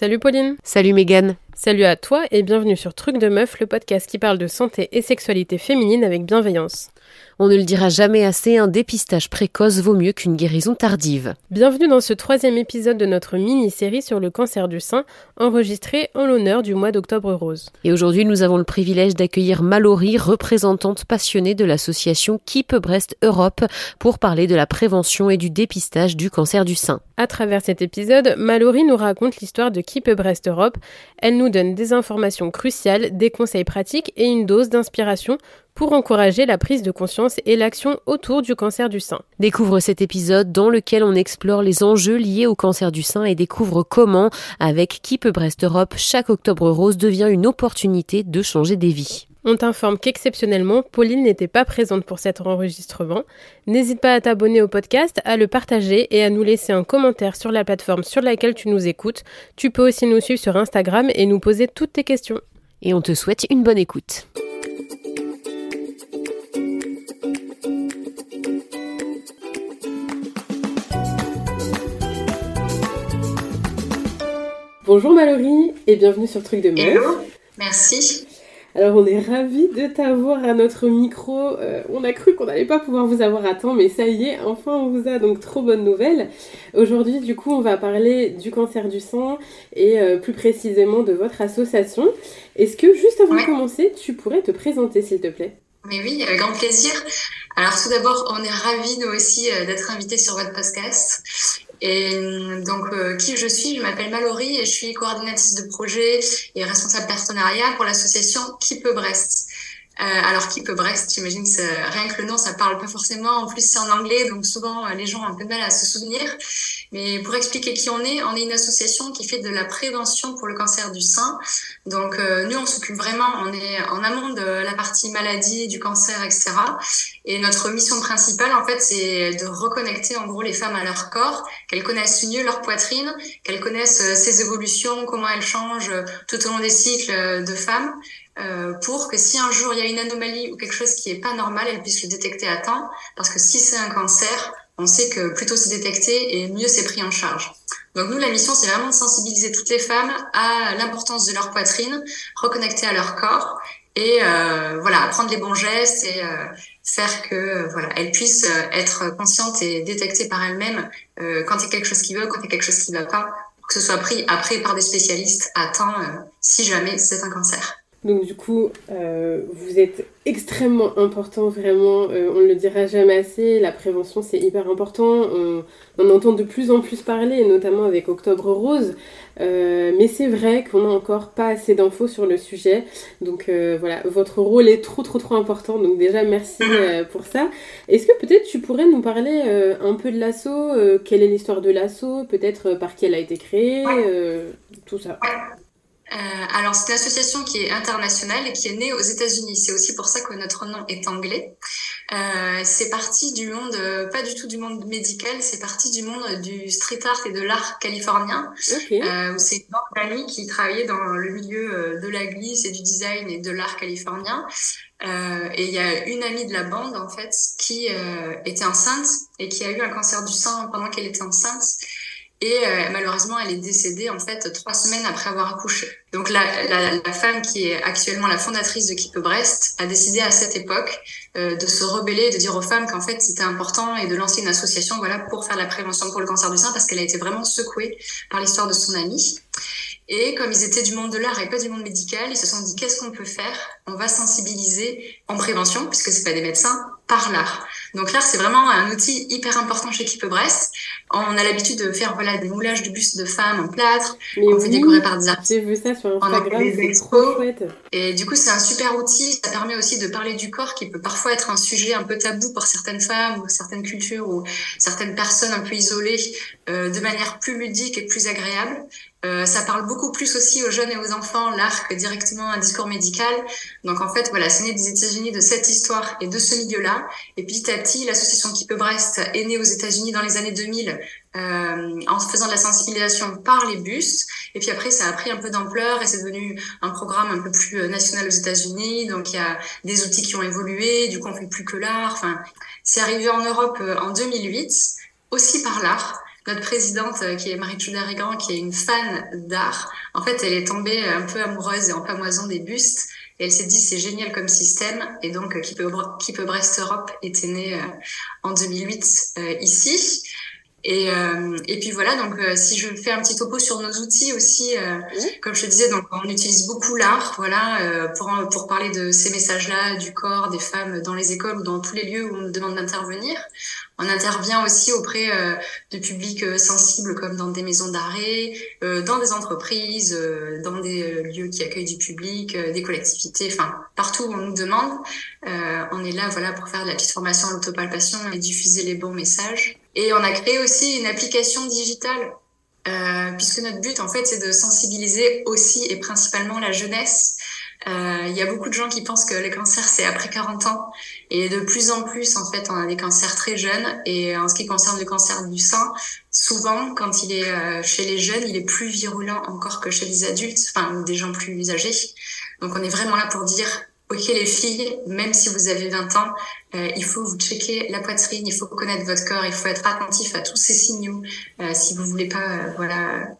Salut Pauline. Salut Mégane. Salut à toi et bienvenue sur Truc de Meuf, le podcast qui parle de santé et sexualité féminine avec bienveillance. On ne le dira jamais assez, un dépistage précoce vaut mieux qu'une guérison tardive. Bienvenue dans ce troisième épisode de notre mini-série sur le cancer du sein, enregistré en l'honneur du mois d'octobre rose. Et aujourd'hui, nous avons le privilège d'accueillir Mallory, représentante passionnée de l'association Keep Brest Europe, pour parler de la prévention et du dépistage du cancer du sein. À travers cet épisode, Mallory nous raconte l'histoire de Keep Brest Europe. Elle nous donne des informations cruciales, des conseils pratiques et une dose d'inspiration pour encourager la prise de conscience et l'action autour du cancer du sein. Découvre cet épisode dans lequel on explore les enjeux liés au cancer du sein et découvre comment, avec Keep Brest Europe, chaque octobre rose devient une opportunité de changer des vies. On t'informe qu'exceptionnellement, Pauline n'était pas présente pour cet enregistrement. N'hésite pas à t'abonner au podcast, à le partager et à nous laisser un commentaire sur la plateforme sur laquelle tu nous écoutes. Tu peux aussi nous suivre sur Instagram et nous poser toutes tes questions. Et on te souhaite une bonne écoute. Bonjour Mallory et bienvenue sur Truc de Meuf. Hello, merci. Alors on est ravis de t'avoir à notre micro. Euh, on a cru qu'on n'allait pas pouvoir vous avoir à temps, mais ça y est, enfin on vous a donc trop bonne nouvelle. Aujourd'hui du coup on va parler du cancer du sang et euh, plus précisément de votre association. Est-ce que juste avant de commencer, tu pourrais te présenter s'il te plaît? Mais oui, avec grand plaisir. Alors tout d'abord, on est ravis nous aussi euh, d'être invités sur votre podcast. Et donc, euh, qui je suis Je m'appelle Mallory et je suis coordinatrice de projet et responsable partenariat pour l'association Qui peut Brest. Euh, alors, qui peut Brest, j'imagine que rien que le nom, ça parle pas forcément. En plus, c'est en anglais, donc souvent, les gens ont un peu de mal à se souvenir. Mais pour expliquer qui on est, on est une association qui fait de la prévention pour le cancer du sein. Donc, euh, nous, on s'occupe vraiment, on est en amont de la partie maladie, du cancer, etc. Et notre mission principale, en fait, c'est de reconnecter, en gros, les femmes à leur corps, qu'elles connaissent mieux leur poitrine, qu'elles connaissent euh, ses évolutions, comment elles changent tout au long des cycles de femmes. Euh, pour que si un jour il y a une anomalie ou quelque chose qui est pas normal, elle puisse le détecter à temps. Parce que si c'est un cancer, on sait que plus tôt c'est détecté et mieux c'est pris en charge. Donc nous, la mission, c'est vraiment de sensibiliser toutes les femmes à l'importance de leur poitrine, reconnecter à leur corps et euh, voilà, apprendre les bons gestes et euh, faire que voilà, elles puissent être conscientes et détecter par elles-mêmes quand il y a quelque chose qui veut, quand il y a quelque chose qui ne va pas, que ce soit pris après par des spécialistes à temps si jamais c'est un cancer. Donc du coup, euh, vous êtes extrêmement important, vraiment, euh, on ne le dira jamais assez, la prévention c'est hyper important, on, on, entend de plus en plus parler, notamment avec Octobre Rose, euh, mais c'est vrai qu'on n'a encore pas assez d'infos sur le sujet, donc voilà, votre rôle est trop trop trop important, donc déjà merci pour ça. Est-ce que peut-être tu pourrais nous parler un peu de l'assaut, quelle est l'histoire de l'assaut, peut-être par qui elle a été créée, tout ça euh, alors, c'est une association qui est internationale et qui est née aux États-Unis. C'est aussi pour ça que notre nom est anglais. Euh, c'est parti du monde, euh, pas du tout du monde médical, c'est parti du monde du street art et de l'art californien. Euh, où c'est une bande d'amis qui travaillait dans le milieu euh, de la glisse et du design et de l'art californien. Euh, et il y a une amie de la bande, en fait, qui était enceinte et qui a eu un cancer du sein pendant qu'elle était enceinte. Et euh, malheureusement, elle est décédée en fait trois semaines après avoir accouché. Donc la, la, la femme qui est actuellement la fondatrice de Keep Brest a décidé à cette époque euh, de se rebeller, de dire aux femmes qu'en fait c'était important et de lancer une association voilà pour faire la prévention pour le cancer du sein parce qu'elle a été vraiment secouée par l'histoire de son amie. Et comme ils étaient du monde de l'art et pas du monde médical, ils se sont dit qu'est-ce qu'on peut faire? On va sensibiliser en prévention, puisque c'est pas des médecins, par l'art. Donc l'art, c'est vraiment un outil hyper important chez Keep Brest. On a l'habitude de faire voilà des moulages de bustes de femmes en plâtre. Mais on fait décorer par des artistes. J'ai vu ça sur Instagram, trop chouette. Et du coup, c'est un super outil. Ça permet aussi de parler du corps, qui peut parfois être un sujet un peu tabou pour certaines femmes ou certaines cultures ou certaines personnes un peu isolées, euh, de manière plus ludique et plus agréable. Euh, ça parle beaucoup plus aussi aux jeunes et aux enfants l'art que directement un discours médical. Donc en fait, voilà, c'est né des États-Unis de cette histoire et de ce milieu-là. Et petit à petit, l'association Keep Brest est née aux États-Unis dans les années 2000 euh, en faisant de la sensibilisation par les bus. Et puis après, ça a pris un peu d'ampleur et c'est devenu un programme un peu plus euh, national aux États-Unis. Donc il y a des outils qui ont évolué. Du coup, on fait plus que l'art. Enfin, c'est arrivé en Europe euh, en 2008 aussi par l'art. notre présidente, qui est Marie-Jude Grand, qui est une fan d'art, en fait, elle est tombée un peu amoureuse et en pamoison des bustes. Et elle s'est dit, c'est génial comme système. Et donc, Keep, Keep Brest Europe était né en 2008 ici. Et, euh, et puis voilà, donc euh, si je fais un petit topo sur nos outils aussi, euh, comme je te disais, donc on utilise beaucoup l'art, voilà, euh, pour pour parler de ces messages-là, du corps des femmes dans les écoles ou dans tous les lieux où on nous demande d'intervenir. On intervient aussi auprès de publics sensibles comme dans des maisons d'arrêt, dans des entreprises, dans des lieux qui accueillent du public, des collectivités, enfin partout où on nous demande. on est là, voilà, pour faire de la petite formation en autopalpation et diffuser les bons messages. Et on a créé aussi une application digitale, euh, puisque notre but, en fait, c'est de sensibiliser aussi et principalement la jeunesse. Euh, il y a beaucoup de gens qui pensent que le cancer, c'est après 40 ans. Et de plus en plus, en fait, on a des cancers très jeunes. Et en ce qui concerne le cancer du sein, souvent, quand il est euh, chez les jeunes, il est plus virulent encore que chez les adultes, enfin, des gens plus âgés. Donc, on est vraiment là pour dire, Ok les filles, même si vous avez 20 ans, euh, il faut vous checker la poitrine, il faut connaître votre corps, il faut être attentif à tous ces signaux euh, si vous voulez pas euh, voilà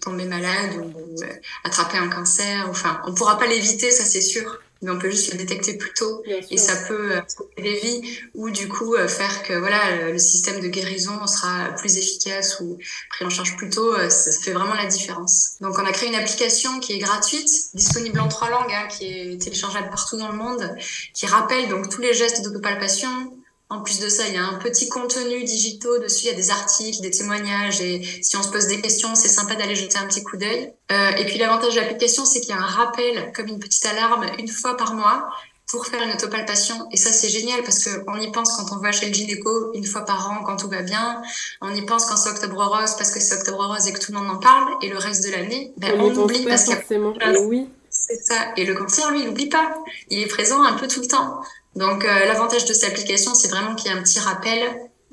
tomber malade ou attraper un cancer. Enfin, on pourra pas l'éviter, ça c'est sûr. Mais on peut juste le détecter plus tôt. Et ça peut euh, sauver des vies ou du coup euh, faire que voilà le système de guérison sera plus efficace ou pris en charge plus tôt euh, ça fait vraiment la différence. Donc on a créé une application qui est gratuite disponible en trois langues hein, qui est téléchargeable partout dans le monde qui rappelle donc tous les gestes d'autopalpation en plus de ça, il y a un petit contenu digitaux dessus, il y a des articles, des témoignages, et si on se pose des questions, c'est sympa d'aller jeter un petit coup d'œil. Euh, et puis l'avantage de l'application, c'est qu'il y a un rappel, comme une petite alarme, une fois par mois, pour faire une autopalpation. Et ça, c'est génial parce qu'on y pense quand on va chez le gynéco une fois par an, quand tout va bien. On y pense quand c'est octobre rose parce que c'est octobre rose et que tout le monde en parle. Et le reste de l'année, ben, on, oublie parce qu'il y a... oui. C'est ça. Et le cancer, lui, il n'oublie pas. Il est présent un peu tout le temps. Donc euh, l'avantage de cette application, c'est vraiment qu'il y a un petit rappel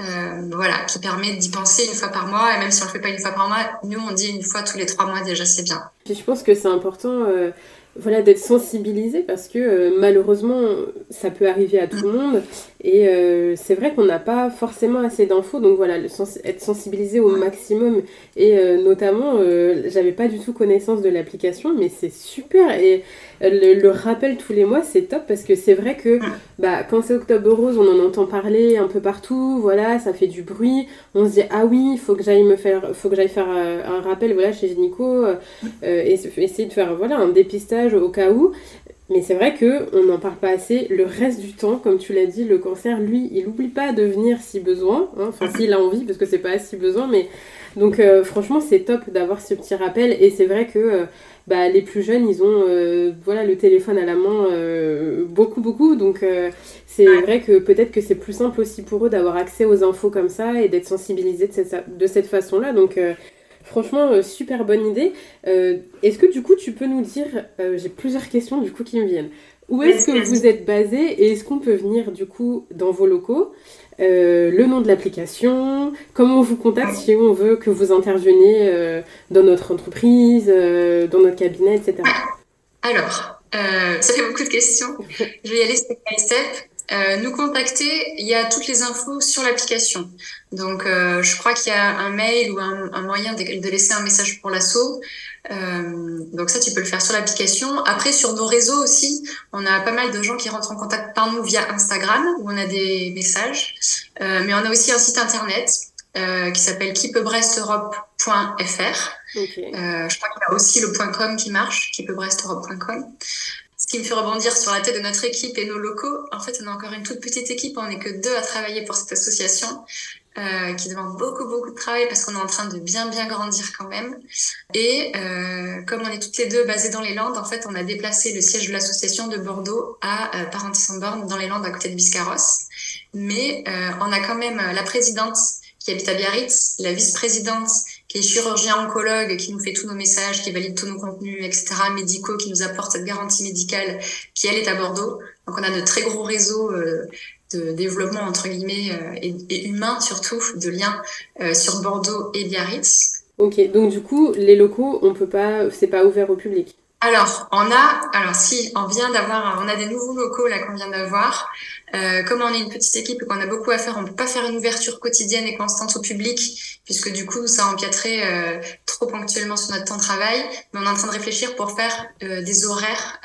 euh, voilà, qui permet d'y penser une fois par mois. Et même si on ne le fait pas une fois par mois, nous, on dit une fois tous les trois mois déjà, c'est bien. je pense que c'est important euh, voilà, d'être sensibilisé parce que malheureusement, ça peut arriver à tout le monde. Et c'est vrai qu'on n'a pas forcément assez d'infos. Donc voilà, être sensibilisé au maximum. Et notamment, j'avais pas du tout connaissance de l'application, mais c'est super. Et le, rappel tous les mois, c'est top parce que c'est vrai que bah, quand c'est Octobre Rose, on en entend parler un peu partout, voilà, ça fait du bruit. On se dit, ah oui, il faut que j'aille me faire, faut que j'aille faire euh, un rappel voilà, chez Nico euh, et essayer de faire voilà, un dépistage au cas où. Mais c'est vrai qu'on n'en parle pas assez. Le reste du temps, comme tu l'as dit, le cancer, lui, il n'oublie pas de venir si besoin. Hein. Enfin, s'il a envie, parce que c'est pas si besoin. Mais donc, euh, franchement, c'est top d'avoir ce petit rappel. Et c'est vrai que bah, les plus jeunes, ils ont euh, voilà, le téléphone à la main euh, beaucoup, beaucoup. Donc, euh, c'est vrai que peut-être que c'est plus simple aussi pour eux d'avoir accès aux infos comme ça et d'être sensibilisés de cette, de cette façon-là. Donc, franchement, super bonne idée. est-ce que du coup, tu peux nous dire, j'ai plusieurs questions du coup qui me viennent. Où est-ce que vous êtes basé et est-ce qu'on peut venir du coup dans vos locaux euh, le nom de l'application, comment on vous contacte si on veut que vous interveniez euh, dans notre entreprise, euh, dans notre cabinet, etc. Alors, ça fait beaucoup de questions. Je vais y aller step by step. Nous contacter, il y a toutes les infos sur l'application. Donc, je crois qu'il y a un mail ou un, moyen de, de, laisser un message pour l'assaut. Euh, donc ça, tu peux le faire sur l'application. Après, sur nos réseaux aussi, on a pas mal de gens qui rentrent en contact par nous via Instagram, où on a des messages. Euh, mais on a aussi un site internet euh, qui s'appelle keepbresteurope.fr. Okay. Euh, je crois qu'il y a aussi le .com qui marche, keepbresteurope.com. Ce qui me fait rebondir sur la tête de notre équipe et nos locaux. En fait, on a encore une toute petite équipe. On n'est que deux à travailler pour cette association. Euh, qui demande beaucoup beaucoup de travail parce qu'on est en train de bien bien grandir quand même. Et euh, comme on est toutes les deux basées dans les Landes, en fait, on a déplacé le siège de l'association de Bordeaux à euh, Parentis-en-Borne dans les Landes à côté de Biscarrosse. Mais euh, on a quand même la présidente qui habite à Biarritz, la vice-présidente qui est chirurgien oncologue, qui nous fait tous nos messages, qui valide tous nos contenus, etc., médicaux, qui nous apporte cette garantie médicale, qui elle est à Bordeaux. Donc on a de très gros réseaux euh, de développement entre guillemets euh, et, humain surtout de liens euh, sur Bordeaux et Biarritz. Ok, donc du coup les locaux on peut pas, c'est pas ouvert au public? Alors on a, alors si on vient d'avoir, on a des nouveaux locaux là qu'on vient d'avoir. Euh, comme on est une petite équipe et qu'on a beaucoup à faire, on peut pas faire une ouverture quotidienne et constante au public, puisque du coup, ça empiéterait euh, trop ponctuellement sur notre temps de travail. Mais on est en train de réfléchir pour faire euh, des horaires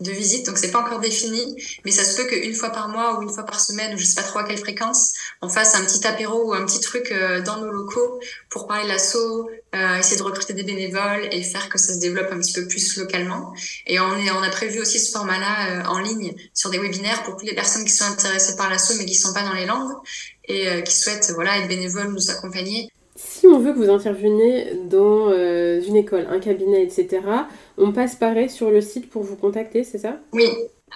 de visite. Donc, c'est pas encore défini, mais ça se peut qu'une fois par mois ou une fois par semaine, ou je sais pas trop à quelle fréquence, on fasse un petit apéro ou un petit truc dans nos locaux pour parler de l'assaut, essayer de recruter des bénévoles et faire que ça se développe un petit peu plus localement. Et on, a prévu aussi ce format-là en ligne sur des webinaires pour toutes les personnes sont intéressées par l'assaut mais qui sont pas dans les Landes et qui souhaitent voilà être bénévoles, nous accompagner si on veut que vous interveniez dans euh, une école, un cabinet, etc., on passe pareil sur le site pour vous contacter, c'est ça? Oui.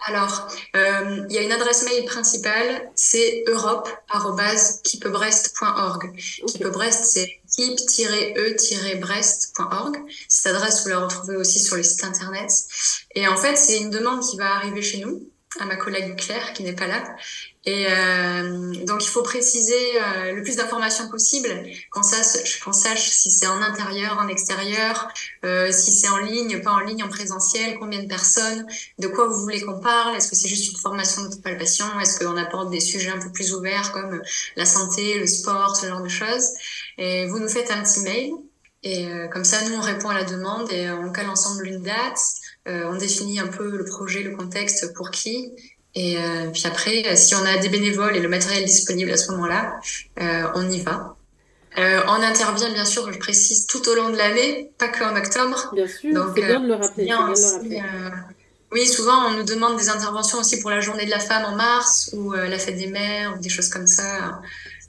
Alors, euh, il y a une adresse mail principale, c'est europe.keepebrest.org. Okay. c'est keep-e-brest.org. Cette adresse, vous la retrouvez aussi sur le site internet. Et en fait, c'est une demande qui va arriver chez nous à ma collègue Claire qui n'est pas là. Et euh, donc il faut préciser euh, le plus d'informations possible, qu'on sache, qu'on sache si c'est en intérieur, en extérieur, euh, si c'est en ligne, pas en ligne, en présentiel, combien de personnes, de quoi vous voulez qu'on parle, est-ce que c'est juste une formation de palpation, est-ce qu'on apporte des sujets un peu plus ouverts comme la santé, le sport, ce genre de choses. Et vous nous faites un petit mail et euh, comme ça nous on répond à la demande et on cale ensemble une date. Euh, on définit un peu le projet, le contexte, pour qui. Et euh, puis après, euh, si on a des bénévoles et le matériel disponible à ce moment-là, on y va. on intervient, bien sûr, je précise, tout au long de l'année, pas qu'en octobre. Bien sûr, c'est bien de le rappeler. oui, souvent, on nous demande des interventions aussi pour la journée de la femme en mars ou la fête des mères ou des choses comme ça.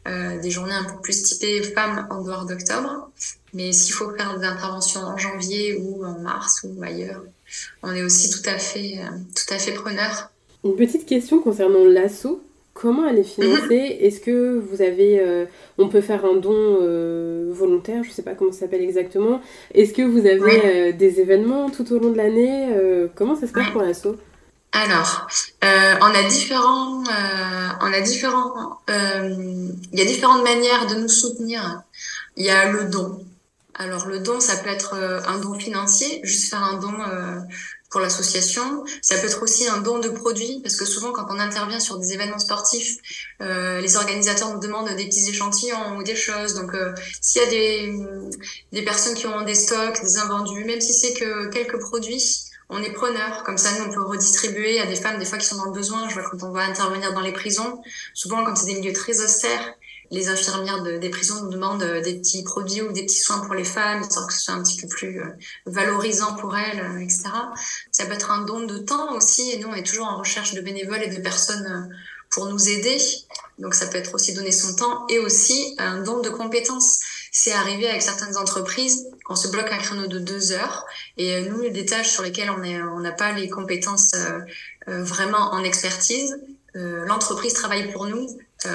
des journées un peu plus typées femmes en dehors d'octobre. Mais s'il faut faire des interventions en janvier ou en mars ou ailleurs, on est aussi tout à fait, euh, tout à fait preneur. Une petite question concernant l'assaut. Comment elle est financée? Mhm. Est-ce que vous avez, euh, on peut faire un don euh, volontaire, je ne sais pas comment ça s'appelle exactement. Est-ce que vous avez des événements tout au long de l'année? Comment ça se passe pour l'assaut? Alors, on a différents, on a différents, il y a différentes manières de nous soutenir. Il y a le don. Alors le don, ça peut être euh, un don financier, juste faire un don euh, pour l'association. Ça peut être aussi un don de produits, parce que souvent quand on intervient sur des événements sportifs, euh, les organisateurs nous demandent des petits échantillons ou des choses. Donc s'il y a des, des personnes qui ont des stocks, des invendus, même si c'est que quelques produits, on est preneur. Comme ça, nous, on peut redistribuer à des femmes, des fois, qui sont dans le besoin. Je vois quand on va intervenir dans les prisons, souvent, comme c'est des milieux très austères, les infirmières de, des prisons nous demandent euh, des petits produits ou des petits soins pour les femmes, histoire que ce soit un petit peu plus euh, valorisant pour elles, euh, etc. Ça peut être un don de temps aussi, et nous, on est toujours en recherche de bénévoles et de personnes pour nous aider. Donc, ça peut être aussi donner son temps et aussi un don de compétences. C'est arrivé avec certaines entreprises, on se bloque un créneau de deux heures, et nous, des tâches sur lesquelles on n'a pas les compétences vraiment en expertise, l'entreprise travaille pour nous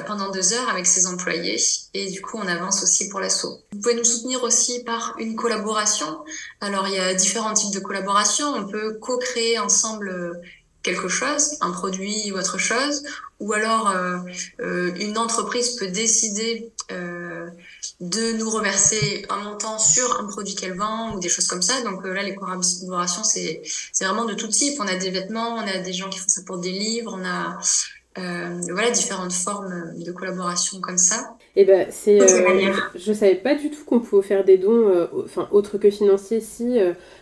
pendant deux heures avec ses employés et du coup on avance aussi pour l'assaut. Vous pouvez nous soutenir aussi par une collaboration. Alors il y a différents types de collaboration. On peut co-créer ensemble euh, quelque chose, un produit ou autre chose, ou alors euh, euh une entreprise peut décider euh, de nous reverser un montant sur un produit qu'elle vend ou des choses comme ça. Donc là, les collaborations, c'est vraiment de tout type. On a des vêtements, on a des gens qui font ça pour des livres, on a euh, voilà, différentes formes de collaboration comme ça. Et eh ben, c'est, euh, je savais pas du tout qu'on pouvait faire des dons, euh, enfin, autres que financiers, si,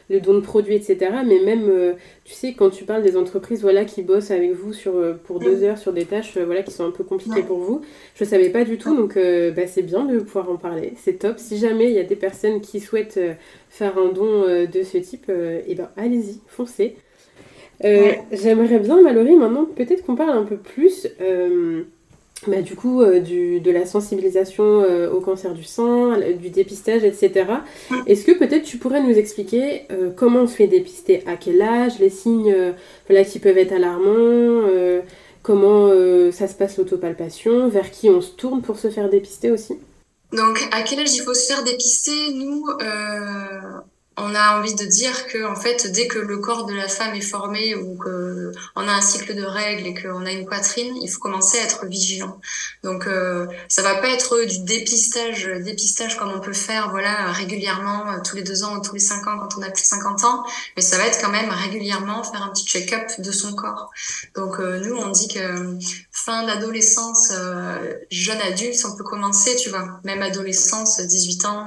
les dons de produits, etc. Mais même, tu sais, quand tu parles des entreprises voilà, qui bossent avec vous sur, pour deux heures sur des tâches voilà, qui sont un peu compliquées pour vous, je savais pas du tout, donc bah, c'est bien de pouvoir en parler, c'est top. Si jamais il y a des personnes qui souhaitent faire un don de ce type, et eh ben, allez-y, foncez. Euh, j'aimerais bien, Mallory, maintenant peut-être qu'on parle un peu plus euh, bah, du coup euh, du, de la sensibilisation au cancer du sein, du dépistage, etc. Est-ce que peut-être tu pourrais nous expliquer comment on se fait dépister, à quel âge, les signes voilà, qui peuvent être alarmants, comment ça se passe l'autopalpation, vers qui on se tourne pour se faire dépister aussi? Donc à quel âge il faut se faire dépister? Nous, on a envie de dire que en fait dès que le corps de la femme est formé ou que on a un cycle de règles et qu'on a une poitrine, il faut commencer à être vigilant. Donc euh, ça va pas être du dépistage dépistage comme on peut faire voilà régulièrement euh, tous les deux ans ou tous les cinq ans quand on a plus de 50 ans, mais ça va être quand même régulièrement faire un petit check-up de son corps. Donc euh, nous on dit que fin d'adolescence jeune adulte on peut commencer tu vois même adolescence 18 ans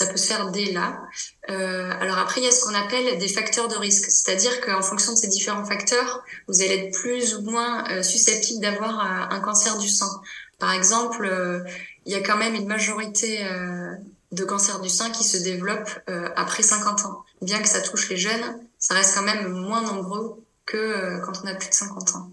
ça peut se faire dès là. Euh, alors après, il y a ce qu'on appelle des facteurs de risque, c'est-à-dire qu'en fonction de ces différents facteurs, vous allez être plus ou moins euh, susceptible d'avoir euh, un cancer du sang. Par exemple, il y a quand même une majorité de cancers du sein qui se développent après 50 ans. Bien que ça touche les jeunes, ça reste quand même moins nombreux que quand on a plus de 50 ans.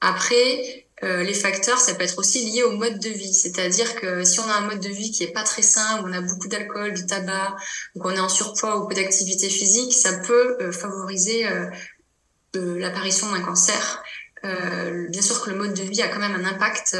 après, euh, les facteurs, ça peut être aussi lié au mode de vie. C'est-à-dire que si on a un mode de vie qui est pas très sain, où on a beaucoup d'alcool, du tabac, ou qu'on est en surpoids ou peu d'activité physique, ça peut euh, favoriser euh, l'apparition d'un cancer. bien sûr que le mode de vie a quand même un impact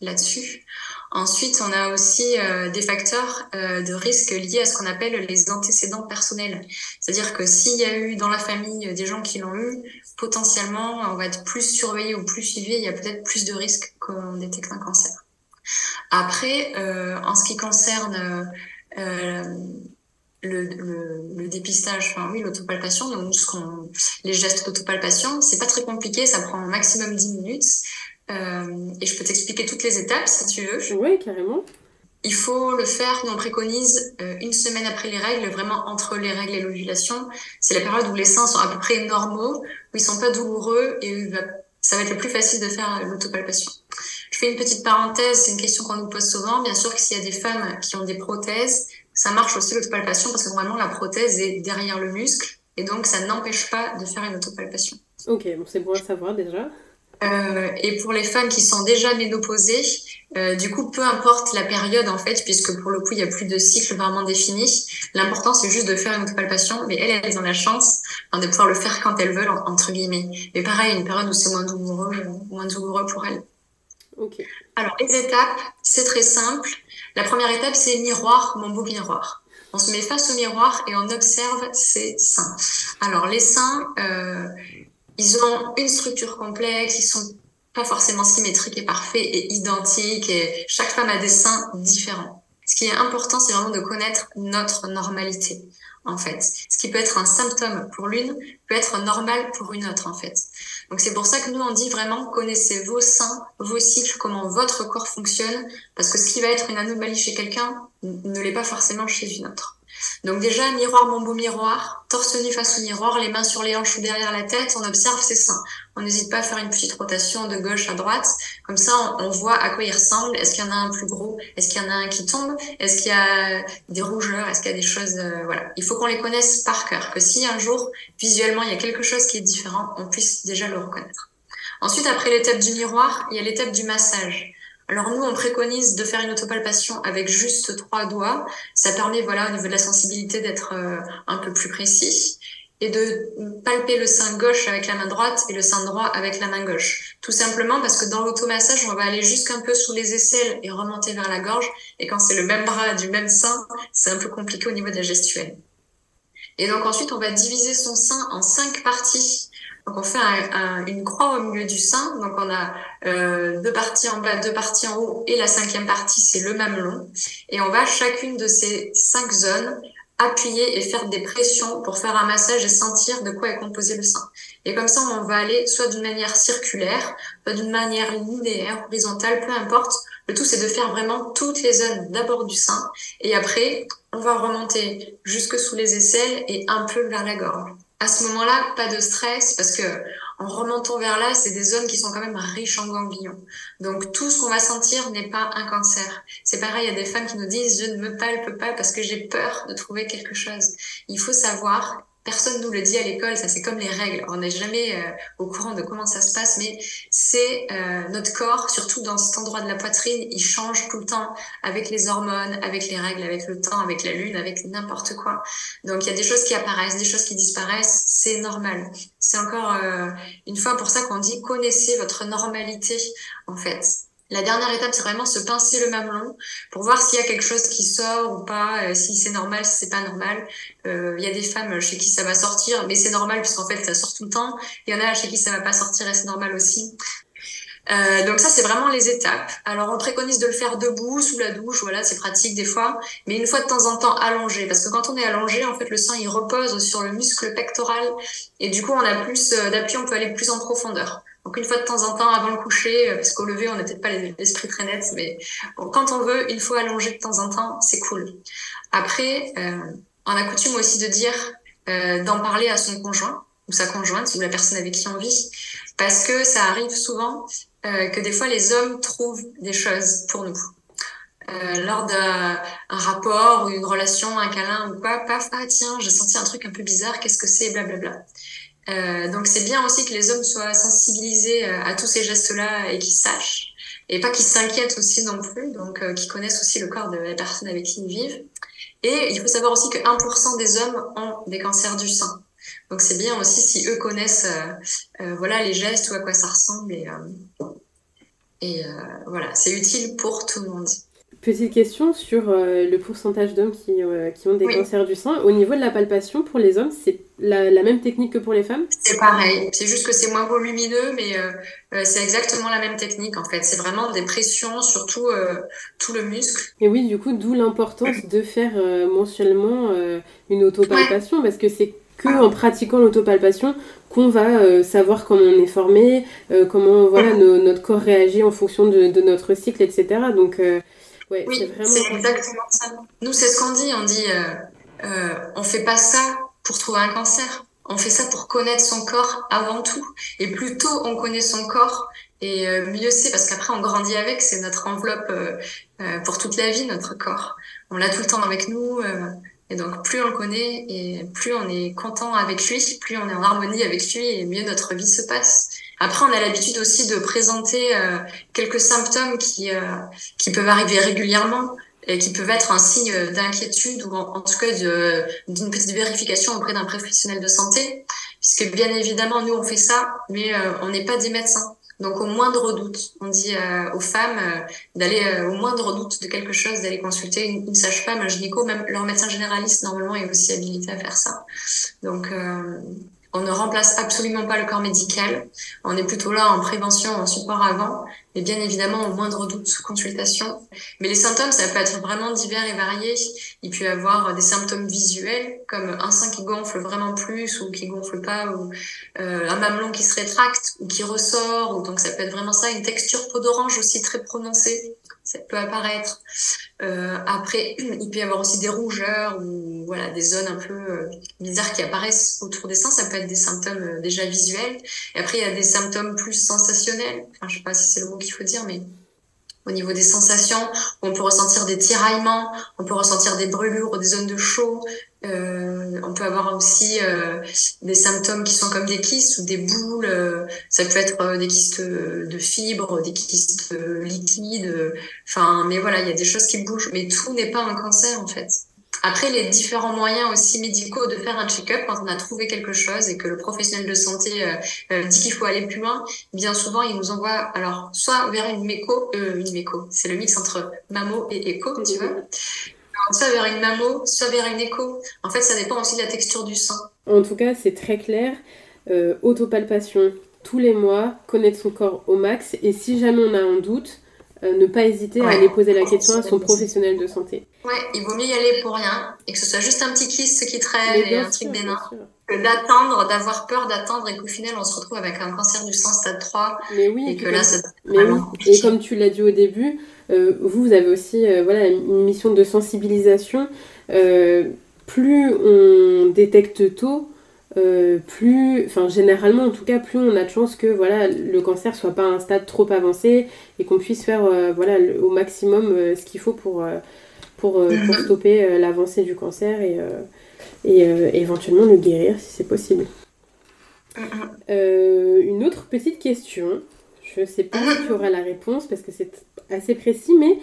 là-dessus. Ensuite, on a aussi des facteurs de risque liés à ce qu'on appelle les antécédents personnels. C'est-à-dire que s'il y a eu dans la famille des gens qui l'ont eu, potentiellement, on va être plus surveillé ou plus suivi, il y a peut-être plus de risques qu'on détecte un cancer. Après, euh, en ce qui concerne euh, le, dépistage, enfin oui, l'autopalpation, donc les gestes d'autopalpation, c'est pas très compliqué, ça prend au maximum 10 minutes. Euh, et je peux t'expliquer toutes les étapes si tu veux. Oui, carrément. Il faut le faire, nous on préconise euh, une semaine après les règles, vraiment entre les règles et l'ovulation. C'est la période où les seins sont à peu près normaux, où ils sont pas douloureux et ça va être le plus facile de faire l'autopalpation. Je fais une petite parenthèse, c'est une question qu'on nous pose souvent. Bien sûr que s'il y a des femmes qui ont des prothèses, ça marche aussi l'autopalpation parce que normalement la prothèse est derrière le muscle et donc ça n'empêche pas de faire une autopalpation. Ok, bon, c'est bon à savoir déjà. Euh, et pour les femmes qui sont déjà ménopausées, euh, du coup, peu importe la période en fait, puisque pour le coup, il y a plus de cycle vraiment défini. L'important, c'est juste de faire une autopalpation, mais elles, elles ont la chance hein, de pouvoir le faire quand elles veulent, entre guillemets. Mais pareil, une période où c'est moins douloureux, moins douloureux pour elles. Okay. Alors, les étapes, c'est très simple. La première étape, c'est miroir, mon beau miroir. On se met face au miroir et on observe ses seins. Alors, les seins, euh, ils ont une structure complexe, ils sont pas forcément symétriques et parfaits et identiques et chaque femme a des seins différents. Ce qui est important, c'est vraiment de connaître notre normalité, en fait. Ce qui peut être un symptôme pour l'une peut être normal pour une autre, en fait. Donc c'est pour ça que nous, on dit vraiment, connaissez vos seins, vos cycles, comment votre corps fonctionne, parce que ce qui va être une anomalie chez quelqu'un ne l'est pas forcément chez une autre. Donc déjà, miroir, mon beau miroir, torse nu face au miroir, les mains sur les hanches ou derrière la tête, on observe ses seins. On n'hésite pas à faire une petite rotation de gauche à droite. Comme ça, on, voit à quoi il ressemble. Est-ce qu'il y en a un plus gros? Est-ce qu'il y en a un qui tombe? Est-ce qu'il y a des rougeurs? Est-ce qu'il y a des choses... Euh, voilà. Il faut qu'on les connaisse par cœur. Que si un jour, visuellement, il y a quelque chose qui est différent, on puisse déjà le reconnaître. Ensuite, après l'étape du miroir, il y a l'étape du massage. Alors nous, on préconise de faire une autopalpation avec juste trois doigts. Ça permet, voilà, au niveau de la sensibilité, d'être euh, un peu plus précis et de palper le sein gauche avec la main droite et le sein droit avec la main gauche. Tout simplement parce que dans l'automassage, on va aller jusqu'un peu sous les aisselles et remonter vers la gorge. Et quand c'est le même bras du même sein, c'est un peu compliqué au niveau de la gestuelle. Et donc ensuite, on va diviser son sein en cinq parties donc on fait une croix au milieu du sein. Donc on a euh, deux parties en bas, deux parties en haut, et la cinquième partie c'est le mamelon. Et on va chacune de ces cinq zones appuyer et faire des pressions pour faire un massage et sentir de quoi est composé le sein. Et comme ça, on va aller soit d'une manière circulaire, soit d'une manière linéaire, horizontale, peu importe. Le tout, c'est de faire vraiment toutes les zones d'abord du sein. Et après, on va remonter jusque sous les aisselles et un peu vers la gorge à ce moment-là, pas de stress parce que en remontant vers là, c'est des zones qui sont quand même riches en ganglions. Donc tout ce qu'on va sentir n'est pas un cancer. C'est pareil, il y a des femmes qui nous disent je ne me palpe pas parce que j'ai peur de trouver quelque chose. Il faut savoir personne nous le dit à l'école, ça c'est comme les règles. On n'est jamais euh, au courant de comment ça se passe, mais c'est euh, notre corps, surtout dans cet endroit de la poitrine, il change tout le temps avec les hormones, avec les règles, avec le temps, avec la lune, avec n'importe quoi. Donc il y a des choses qui apparaissent, des choses qui disparaissent, c'est normal. C'est encore euh, une fois pour ça qu'on dit connaissez votre normalité en fait. La dernière étape, c'est vraiment se pincer le mamelon pour voir s'il y a quelque chose qui sort ou pas, euh, si c'est normal, si c'est pas normal. Euh, il y a des femmes chez qui ça va sortir, mais c'est normal puisqu'en fait ça sort tout le temps. Il y en a chez qui ça va pas sortir et c'est normal aussi. Euh, donc ça, c'est vraiment les étapes. Alors, on préconise de le faire debout, sous la douche, voilà, c'est pratique des fois, mais une fois de temps en temps allongé, parce que quand on est allongé, en fait, le sang, il repose sur le muscle pectoral, et du coup, on a plus d'appui, on peut aller plus en profondeur. Donc une fois de temps en temps avant le coucher, euh, parce qu'au lever on n'a peut-être pas l'esprit très net, mais quand on veut, il faut allonger de temps en temps, c'est cool. Après, euh, on a coutume aussi de dire euh, d'en parler à son conjoint ou sa conjointe ou la personne avec qui on vit, parce que ça arrive souvent que des fois les hommes trouvent des choses pour nous. Lors d'un rapport ou une relation, un câlin ou quoi, paf, ah tiens, j'ai senti un truc un peu bizarre, qu'est-ce que c'est, blablabla. Euh, donc c'est bien aussi que les hommes soient sensibilisés euh, à tous ces gestes-là et qu'ils sachent, et pas qu'ils s'inquiètent aussi non plus, donc euh, qu'ils connaissent aussi le corps de la personne avec qui ils vivent. Et il faut savoir aussi que 1% des hommes ont des cancers du sein. Donc c'est bien aussi si eux connaissent voilà les gestes ou à quoi ça ressemble et, et voilà c'est utile pour tout le monde. Petite question sur euh, le pourcentage d'hommes qui, euh, qui, ont des cancers du sein. Au niveau de la palpation, pour les hommes, c'est la, la, même technique que pour les femmes? C'est pareil. C'est juste que c'est moins volumineux, mais euh, c'est exactement la même technique en fait. C'est vraiment des pressions sur tout, tout le muscle. Et oui, du coup, d'où l'importance de faire mensuellement une autopalpation, parce que c'est que en pratiquant l'autopalpation qu'on va savoir comment on est formé, comment voilà, notre corps réagit en fonction de, de notre cycle, etc. Donc oui, c'est exactement ça. Nous, c'est ce qu'on dit. On dit, euh, euh, on fait pas ça pour trouver un cancer. On fait ça pour connaître son corps avant tout. Et plus tôt on connaît son corps, et euh, mieux c'est parce qu'après on grandit avec. C'est notre enveloppe euh, euh, pour toute la vie, notre corps. On l'a tout le temps avec nous. et donc plus on le connaît et plus on est content avec lui, plus on est en harmonie avec lui et mieux notre vie se passe. Après, on a l'habitude aussi de présenter euh, quelques symptômes qui, euh, qui peuvent arriver régulièrement et qui peuvent être un signe d'inquiétude ou en, tout cas d'une petite vérification auprès d'un professionnel de santé. Puisque bien évidemment, nous, on fait ça, mais euh, on n'est pas des médecins. Donc au moindre doute, on dit aux femmes d'aller au moindre doute de quelque chose, d'aller consulter une, une sage-femme, un gynéco, même leur médecin généraliste normalement est aussi habilité à faire ça. Donc on ne remplace absolument pas le corps médical. On est plutôt là en prévention, en support avant, et bien évidemment au moindre doute, consultation. Mais les symptômes, ça peut être vraiment divers et variés. Il peut y avoir des symptômes visuels, comme un sein qui gonfle vraiment plus ou qui gonfle pas, ou euh, un mamelon qui se rétracte ou qui ressort. Ou donc ça peut être vraiment ça, une texture peau d'orange aussi très prononcée ça peut apparaître. Euh, après, il peut y avoir aussi des rougeurs ou voilà des zones un peu euh, bizarres qui apparaissent autour des seins. Ça peut être des symptômes euh, déjà visuels. Et après, il y a des symptômes plus sensationnels. Enfin, je sais pas si c'est le mot qu'il faut dire, mais au niveau des sensations, on peut ressentir des tiraillements, on peut ressentir des brûlures des zones de chaud. Euh, on peut avoir aussi euh, des symptômes qui sont comme des kystes ou des boules. Euh, ça peut être euh, des kystes de fibres, des kystes liquides. Enfin, mais voilà, il y a des choses qui bougent. Mais tout n'est pas un cancer en fait. Après, les différents moyens aussi médicaux de faire un check-up quand on a trouvé quelque chose et que le professionnel de santé euh, euh, dit qu'il faut aller plus loin, bien souvent, il nous envoie alors soit vers une méco, euh, une méco, c'est le mix entre mammo et écho, tu vois. Soit vers une mammo, soit vers une écho. En fait, ça dépend aussi de la texture du sang. En tout cas, c'est très clair. autopalpation tous les mois, connaître son corps au max et si jamais on a un doute, euh, ne pas hésiter à aller poser la question à son professionnel de santé. Ouais, il vaut mieux y aller pour rien et que ce soit juste un petit kiss qui traîne et un truc bénin que d'attendre, d'avoir peur d'attendre et qu'au final on se retrouve avec un cancer du sang stade 3 mais oui, et que là ça mais oui. Et comme tu l'as dit au début, euh, vous, vous avez aussi euh, voilà, une mission de sensibilisation. plus on détecte tôt, euh, plus, enfin généralement en tout cas, plus on a de chances que voilà le cancer soit pas à un stade trop avancé et qu'on puisse faire euh, voilà au maximum euh, ce qu'il faut pour pour, pour mhm. stopper l'avancée du cancer et, et éventuellement le guérir si c'est possible. Mhm. une autre petite question, je sais pas si tu auras la réponse parce que c'est assez précis, mais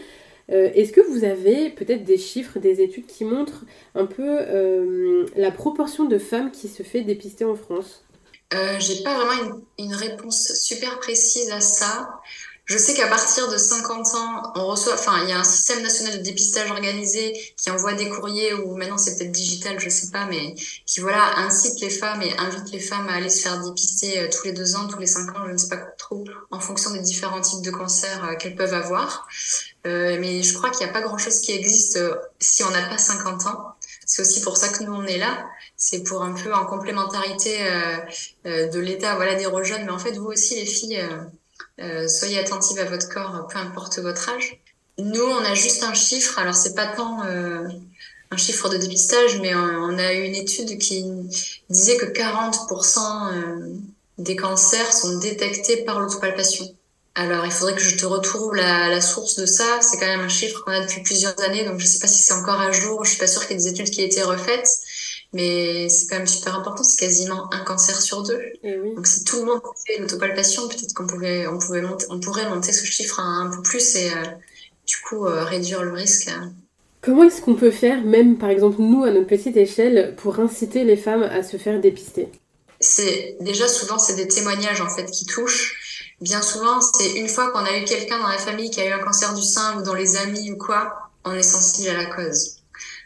euh, est-ce que vous avez peut-être des chiffres, des études qui montrent un peu euh, la proportion de femmes qui se fait dépister en France? Euh, J'ai pas vraiment une, réponse super précise à ça. Je sais qu'à partir de 50 ans, on reçoit, enfin, il y a un système national de dépistage organisé qui envoie des courriers ou maintenant c'est peut-être digital, je sais pas, mais qui voilà incite les femmes et invite les femmes à aller se faire dépister euh, tous les deux ans, tous les cinq ans, je ne sais pas trop, en fonction des différents types de cancers euh, qu'elles peuvent avoir. Euh, mais je crois qu'il n'y a pas grand-chose qui existe euh, si on n'a pas 50 ans. C'est aussi pour ça que nous on est là. C'est pour un peu en complémentarité de l'état, voilà, des jeunes. Mais en fait, vous aussi les filles euh, soyez attentives à votre corps, peu importe votre âge. Nous, on a juste un chiffre. Alors, c'est pas tant euh, un chiffre de dépistage, mais on, a eu une étude qui disait que 40% euh, des cancers sont détectés par l'autopalpation. Alors, il faudrait que je te retrouve la, source de ça. C'est quand même un chiffre qu'on a depuis plusieurs années, donc je sais pas si c'est encore à jour. Je suis pas sûre qu'il y ait des études qui aient été refaites. Mais c'est quand même super important, c'est quasiment un cancer sur deux. Eh oui. Donc si tout le monde fait l'autopalpation, peut-être qu'on pouvait, on pouvait monter, on pourrait monter ce chiffre un, un peu plus et euh, du coup euh, réduire le risque. Comment est-ce qu'on peut faire, même par exemple nous à notre petite échelle, pour inciter les femmes à se faire dépister? C'est déjà souvent c'est des témoignages en fait qui touchent. Bien souvent c'est une fois qu'on a eu quelqu'un dans la famille qui a eu un cancer du sein ou dans les amis ou quoi, on est sensible à la cause.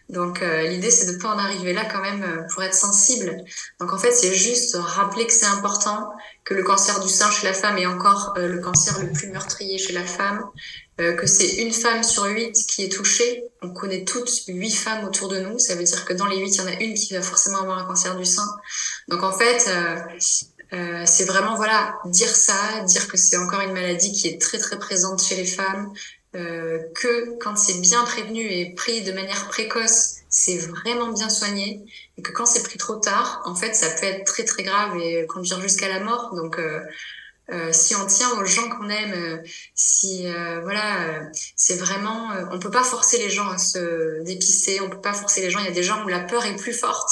Donc euh, l'idée c'est de pas en arriver là quand même euh, pour être sensible. Donc en fait c'est juste rappeler que c'est important que le cancer du sein chez la femme est encore euh, le cancer le plus meurtrier chez la femme, euh, que c'est une femme sur huit qui est touchée. On connaît toutes huit femmes autour de nous. Ça veut dire que dans les huit il y en a une qui va forcément avoir un cancer du sein. Donc en fait euh, c'est vraiment voilà dire ça, dire que c'est encore une maladie qui est très très présente chez les femmes, euh, que quand c'est bien prévenu et pris de manière précoce, c'est vraiment bien soigné, et que quand c'est pris trop tard, en fait, ça peut être très très grave et conduire jusqu'à la mort. Donc, euh, euh, si on tient aux gens qu'on aime, euh, si voilà, c'est vraiment, on peut pas forcer les gens à se dépister, on peut pas forcer les gens. Il y a des gens où la peur est plus forte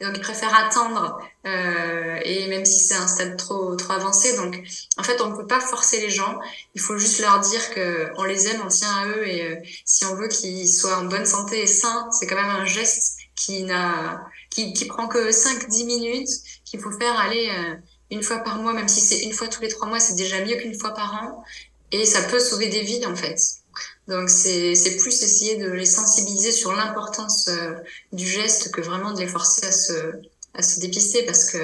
donc, ils préfèrent attendre, euh, et même si c'est un stade trop, trop avancé. Donc, en fait, on ne peut pas forcer les gens. Il faut juste leur dire que on les aime, on tient à eux, et euh, si on veut qu'ils soient en bonne santé et sains, c'est quand même un geste qui n'a, qui, qui prend que 5-10 minutes, qu'il faut faire aller euh, une fois par mois, même si c'est une fois tous les trois mois, c'est déjà mieux qu'une fois par an. Et ça peut sauver des vies, en fait. Donc c'est plus essayer de les sensibiliser sur l'importance euh, du geste que vraiment de les forcer à se, à se dépister parce que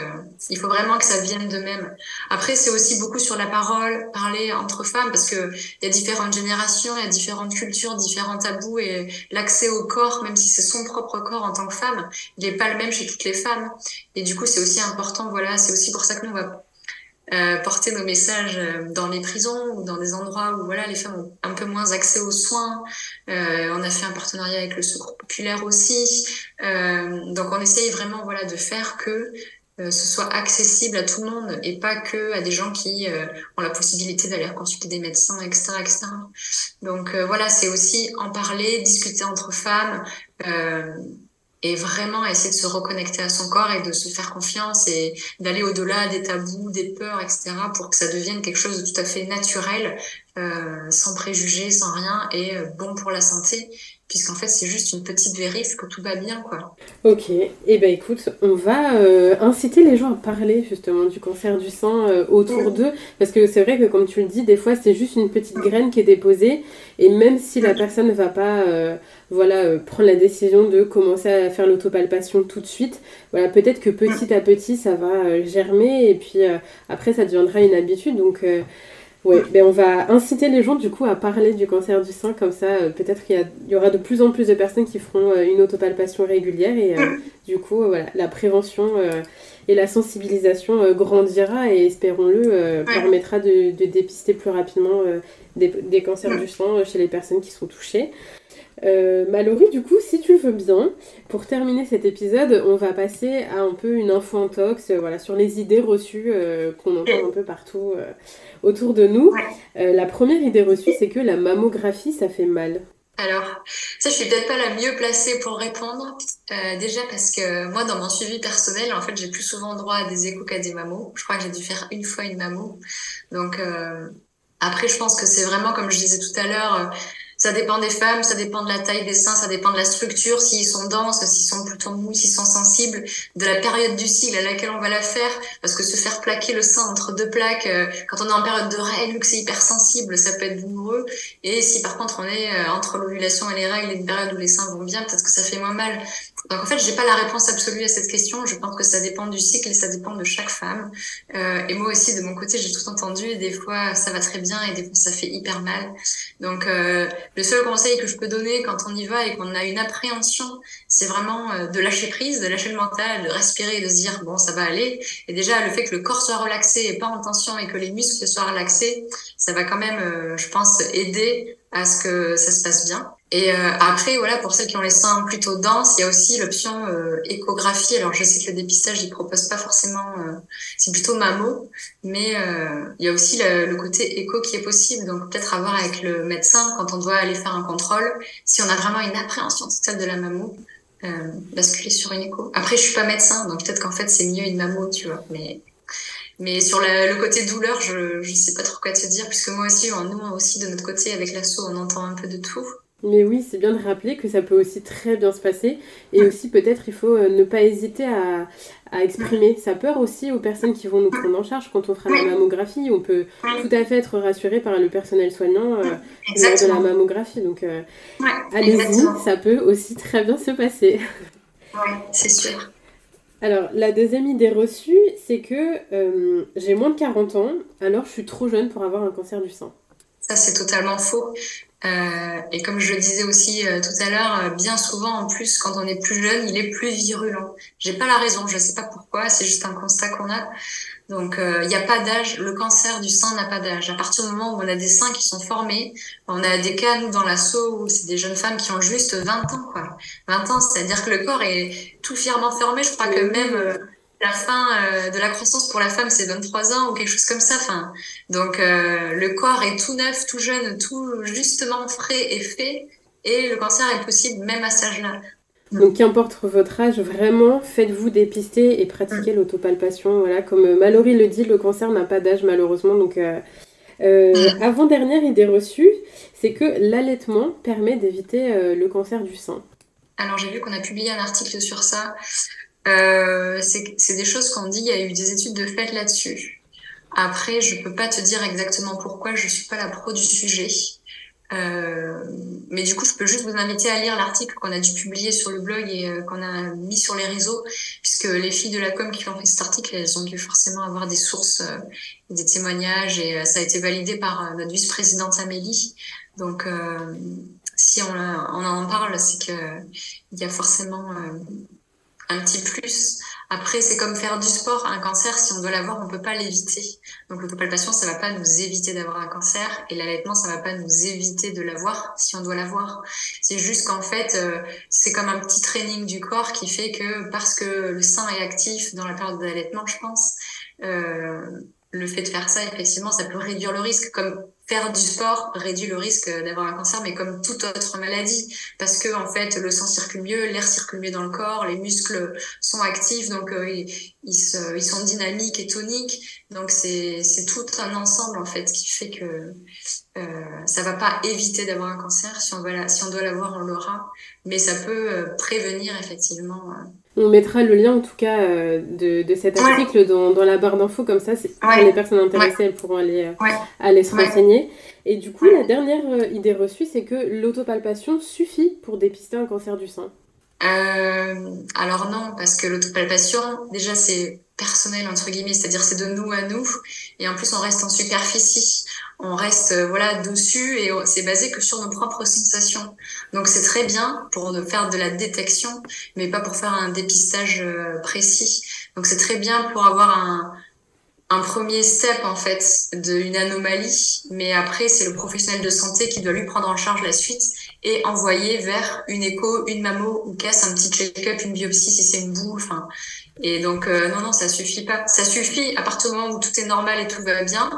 il faut vraiment que ça vienne d'eux-mêmes. Après c'est aussi beaucoup sur la parole, parler entre femmes parce que il y a différentes générations, il y a différentes cultures, différents tabous et l'accès au corps, même si c'est son propre corps en tant que femme, il n'est pas le même chez toutes les femmes. Et du coup c'est aussi important, voilà, c'est aussi pour ça que nous on va euh, porter nos messages euh, dans les prisons ou dans des endroits où voilà les femmes ont un peu moins accès aux soins. Euh, on a fait un partenariat avec le Secours populaire aussi. Euh, donc on essaye vraiment voilà de faire que euh, ce soit accessible à tout le monde et pas que à des gens qui ont la possibilité d'aller consulter des médecins, etc., etc. Donc voilà, c'est aussi en parler, discuter entre femmes et vraiment essayer de se reconnecter à son corps et de se faire confiance et d'aller au-delà des tabous, des peurs, etc. pour que ça devienne quelque chose de tout à fait naturel, euh, sans préjugés, sans rien et euh, bon pour la santé puisqu'en fait c'est juste une petite vérif que tout va bien quoi. Ok, et eh ben écoute, on va euh, inciter les gens à parler justement du cancer du sein euh, autour d'eux, parce que c'est vrai que comme tu le dis, des fois c'est juste une petite graine qui est déposée, et même si la personne ne va pas euh, voilà, prendre la décision de commencer à faire l'autopalpation tout de suite, voilà, peut-être que petit à petit ça va germer, et puis après ça deviendra une habitude, donc oui, ben on va inciter les gens du coup à parler du cancer du sein, comme ça euh, peut-être qu'il y, y, aura de plus en plus de personnes qui feront euh, une autopalpation régulière et euh, du coup voilà, la prévention et la sensibilisation grandira et espérons-le permettra de, de, dépister plus rapidement des, des, cancers du sein chez les personnes qui sont touchées. Euh, Mallory, du coup, si tu le veux bien, pour terminer cet épisode, on va passer à un peu une info en tox, euh, voilà, sur les idées reçues euh, qu'on entend un peu partout euh, autour de nous. La première idée reçue, c'est que la mammographie, ça fait mal. Alors, ça, je suis peut-être pas la mieux placée pour répondre. Euh, déjà parce que moi, dans mon suivi personnel, en fait, j'ai plus souvent droit à des échos qu'à des mammos. Je crois que j'ai dû faire une fois une mammo. Donc, après, je pense que c'est vraiment, comme je disais tout à l'heure, Ça dépend des femmes, ça dépend de la taille des seins, ça dépend de la structure, s'ils sont denses, s'ils sont plutôt mous, s'ils sont sensibles, de la période du cycle à laquelle on va la faire. Parce que se faire plaquer le sein entre deux plaques, euh, quand on est en période de règles, que c'est hyper sensible, ça peut être douloureux. Et si par contre on est euh, entre l'ovulation et les règles et une période où les seins vont bien, peut-être que ça fait moins mal. Donc en fait, j'ai pas la réponse absolue à cette question. Je pense que ça dépend du cycle et ça dépend de chaque femme. Euh, et moi aussi, de mon côté, j'ai tout entendu. Des fois, ça va très bien et des fois, ça fait hyper mal. Donc euh, le seul conseil que je peux donner quand on y va et qu'on a une appréhension, c'est vraiment euh, de lâcher prise, de lâcher le mental, de respirer de se dire bon, ça va aller. Et déjà, le fait que le corps soit relaxé et pas en tension et que les muscles soient relaxés, ça va quand même, euh, je pense, aider à ce que ça se passe bien. Et euh, après, voilà, pour ceux qui ont les seins plutôt denses, il y a aussi l'option euh, échographie. Alors, je sais que le dépistage, il propose pas forcément, euh, c'est plutôt mammo, mais il y a aussi le, côté écho qui est possible. Donc, peut-être avoir avec le médecin quand on doit aller faire un contrôle, si on a vraiment une appréhension totale de la mammo, basculer sur une écho. Après, je suis pas médecin, donc peut-être qu'en fait, c'est mieux une mammo, tu vois. Mais mais sur le côté douleur, je ne sais pas trop quoi te dire, puisque moi aussi, nous aussi, de notre côté, avec l'assaut, on entend un peu de tout. Mais oui, c'est bien de rappeler que ça peut aussi très bien se passer. Et aussi, peut-être, il faut euh, ne pas hésiter à, à, exprimer sa peur aussi aux personnes qui vont nous prendre en charge quand on fera la mammographie. On peut tout à fait être rassuré par le personnel soignant euh, lors de la mammographie. Donc, euh, allez-y, ça peut aussi très bien se passer. Oui, c'est sûr. Alors, la deuxième idée reçue, c'est que euh, j'ai moins de 40 ans, alors je suis trop jeune pour avoir un cancer du sein. Ça, c'est totalement faux. Euh, et comme je le disais aussi euh, tout à l'heure, bien souvent, en plus, quand on est plus jeune, il est plus virulent. J'ai pas la raison, je sais pas pourquoi, c'est juste un constat qu'on a. Donc, il euh, n'y a pas d'âge. Le cancer du sein n'a pas d'âge. À partir du moment où on a des seins qui sont formés, on a des cas, nous, dans l'assaut, où c'est des jeunes femmes qui ont juste 20 ans, quoi. 20 ans, c'est-à-dire que le corps est tout fièrement formé. Je crois que même euh, la fin euh, de la croissance pour la femme, c'est 23 ans ou quelque chose comme ça. Enfin, donc, le corps est tout neuf, tout jeune, tout justement frais et fait. Et le cancer est possible même à cet âge-là. Donc qu'importe votre âge, vraiment, faites-vous dépister et pratiquez mm. l'autopalpation. Voilà, comme euh, Mallory le dit, le cancer n'a pas d'âge malheureusement. Donc euh, euh, mm. avant-dernière idée reçue, c'est que l'allaitement permet d'éviter le cancer du sein. Alors j'ai vu qu'on a publié un article sur ça. C'est des choses qu'on dit, il y a eu des études de fait là-dessus. Après, je peux pas te dire exactement pourquoi, je suis pas la pro du sujet. Euh, mais du coup, je peux juste vous inviter à lire l'article qu'on a dû publier sur le blog et euh, qu'on a mis sur les réseaux, puisque les filles de la com qui ont fait cet article, elles ont dû forcément avoir des sources, euh, des témoignages, et ça a été validé par notre vice-présidente Amélie. Donc, si on, on, en parle, c'est qu'il y a forcément un petit plus. Après, c'est comme faire du sport. Un cancer, si on doit l'avoir, on peut pas l'éviter. Donc, l'autopalpation, ça va pas nous éviter d'avoir un cancer. Et l'allaitement, ça va pas nous éviter de l'avoir si on doit l'avoir. C'est juste qu'en fait, euh, c'est comme un petit training du corps qui fait que parce que le sein est actif dans la période d'allaitement, je pense, euh, le fait de faire ça, effectivement, ça peut réduire le risque. Comme faire du sport réduit le risque d'avoir un cancer, mais comme toute autre maladie, parce que en fait le sang circule mieux, l'air circule mieux dans le corps, les muscles sont actifs, donc euh, ils, sont dynamiques et toniques, donc c'est tout un ensemble en fait qui fait que euh, ça va pas éviter d'avoir un cancer. Si on va si on doit l'avoir, on l'aura, mais ça peut euh, prévenir effectivement. Euh, on mettra le lien en tout cas euh, de, de, cet article dans, dans, la barre d'infos, comme ça, les personnes intéressées elles pourront aller, euh, aller se renseigner. Et du coup, la dernière euh, idée reçue, c'est que l'autopalpation suffit pour dépister un cancer du sein. alors non, parce que l'autopalpation, déjà, c'est personnel entre guillemets, c'est-à-dire c'est de nous à nous, et en plus on reste en superficie on reste euh, voilà dessus et c'est basé que sur nos propres sensations. Donc c'est très bien pour faire de la détection, mais pas pour faire un dépistage euh, précis. Donc c'est très bien pour avoir un, un premier step en fait d'une anomalie, mais après c'est le professionnel de santé qui doit lui prendre en charge la suite et envoyer vers une écho, une mammo ou casse un petit check-up, une biopsie si c'est une boue. Enfin, et donc euh, non non ça suffit pas. Ça suffit à partir du moment où tout est normal et tout va bien.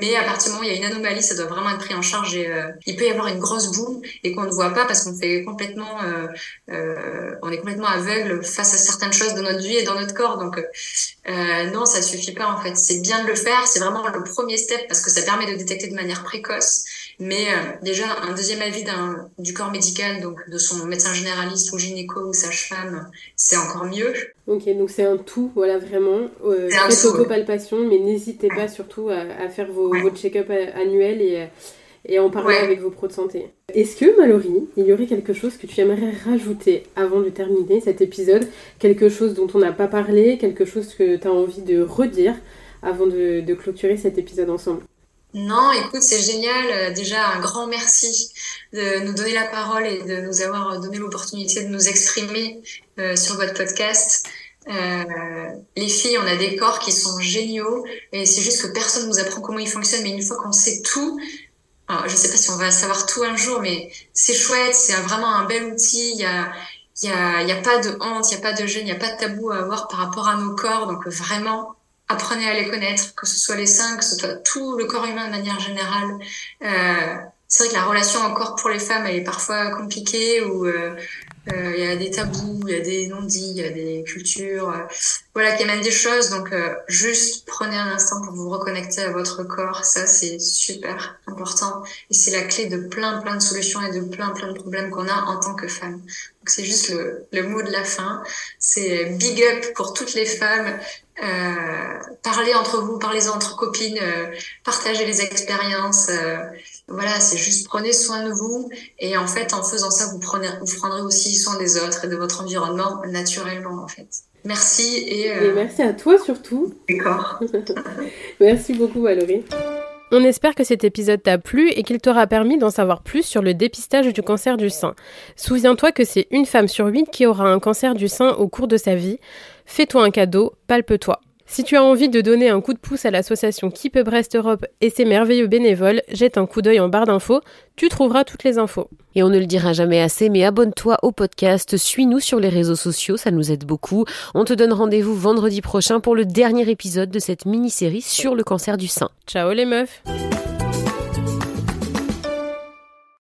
Mais à partir du moment où il y a une anomalie, ça doit vraiment être pris en charge. Et, euh, il peut y avoir une grosse boue et qu'on ne voit pas parce qu'on fait complètement, euh, euh, on est complètement aveugle face à certaines choses de notre vie et dans notre corps. Donc euh, non, ça suffit pas en fait. C'est bien de le faire. C'est vraiment le premier step parce que ça permet de détecter de manière précoce. Mais déjà, un deuxième avis du corps médical, donc de son médecin généraliste ou gynéco ou sage-femme, c'est encore mieux. Ok, donc c'est un tout, voilà, vraiment. Euh, faites autopalpation, mais n'hésitez pas surtout à, faire vos, check-up annuels et, et en parler avec vos pros de santé. Est-ce que, Mallory, il y aurait quelque chose que tu aimerais rajouter avant de terminer cet épisode? Quelque chose dont on n'a pas parlé, quelque chose que tu as envie de redire avant de, de clôturer cet épisode ensemble? Non, écoute, c'est génial. Euh, déjà, un grand merci de nous donner la parole et de nous avoir donné l'opportunité de nous exprimer euh, sur votre podcast. Euh, les filles, on a des corps qui sont géniaux et c'est juste que personne nous apprend comment ils fonctionnent. Mais une fois qu'on sait tout, alors, je sais pas si on va savoir tout un jour, mais c'est chouette, c'est vraiment un bel outil. Il y a, il y a, il y a pas de honte, il y a pas de gêne, il y a pas de tabou à avoir par rapport à nos corps. Donc vraiment, apprenez à les connaître, que ce soit les seins, que ce soit tout le corps humain de manière générale. Euh, c'est vrai que la relation encore pour les femmes, elle est parfois compliquée ou euh, euh, il y a des tabous, il y a des non-dits, il y a des cultures, voilà, qui amènent des choses. Donc, juste prenez un instant pour vous reconnecter à votre corps. Ça, c'est super important. Et c'est la clé de plein, plein de solutions et de plein, plein de problèmes qu'on a en tant que femme. Donc, c'est juste le, le mot de la fin. C'est big up pour toutes les femmes. Euh, parlez entre vous, parlez entre copines, euh, partagez les expériences. Euh, voilà, c'est juste prenez soin de vous et en fait, en faisant ça, vous prenez, vous prendrez aussi soin des autres et de votre environnement naturellement en fait. Merci et, et merci à toi surtout. D'accord. merci beaucoup Valérie. On espère que cet épisode t'a plu et qu'il t'aura permis d'en savoir plus sur le dépistage du cancer du sein. Souviens-toi que c'est une femme sur huit qui aura un cancer du sein au cours de sa vie. Fais-toi un cadeau, palpe-toi. Si tu as envie de donner un coup de pouce à l'association Keep Brest Europe et ses merveilleux bénévoles, jette un coup d'œil en barre d'infos, tu trouveras toutes les infos. Et on ne le dira jamais assez, mais abonne-toi au podcast, suis-nous sur les réseaux sociaux, ça nous aide beaucoup. On te donne rendez-vous vendredi prochain pour le dernier épisode de cette mini-série sur le cancer du sein. Ciao les meufs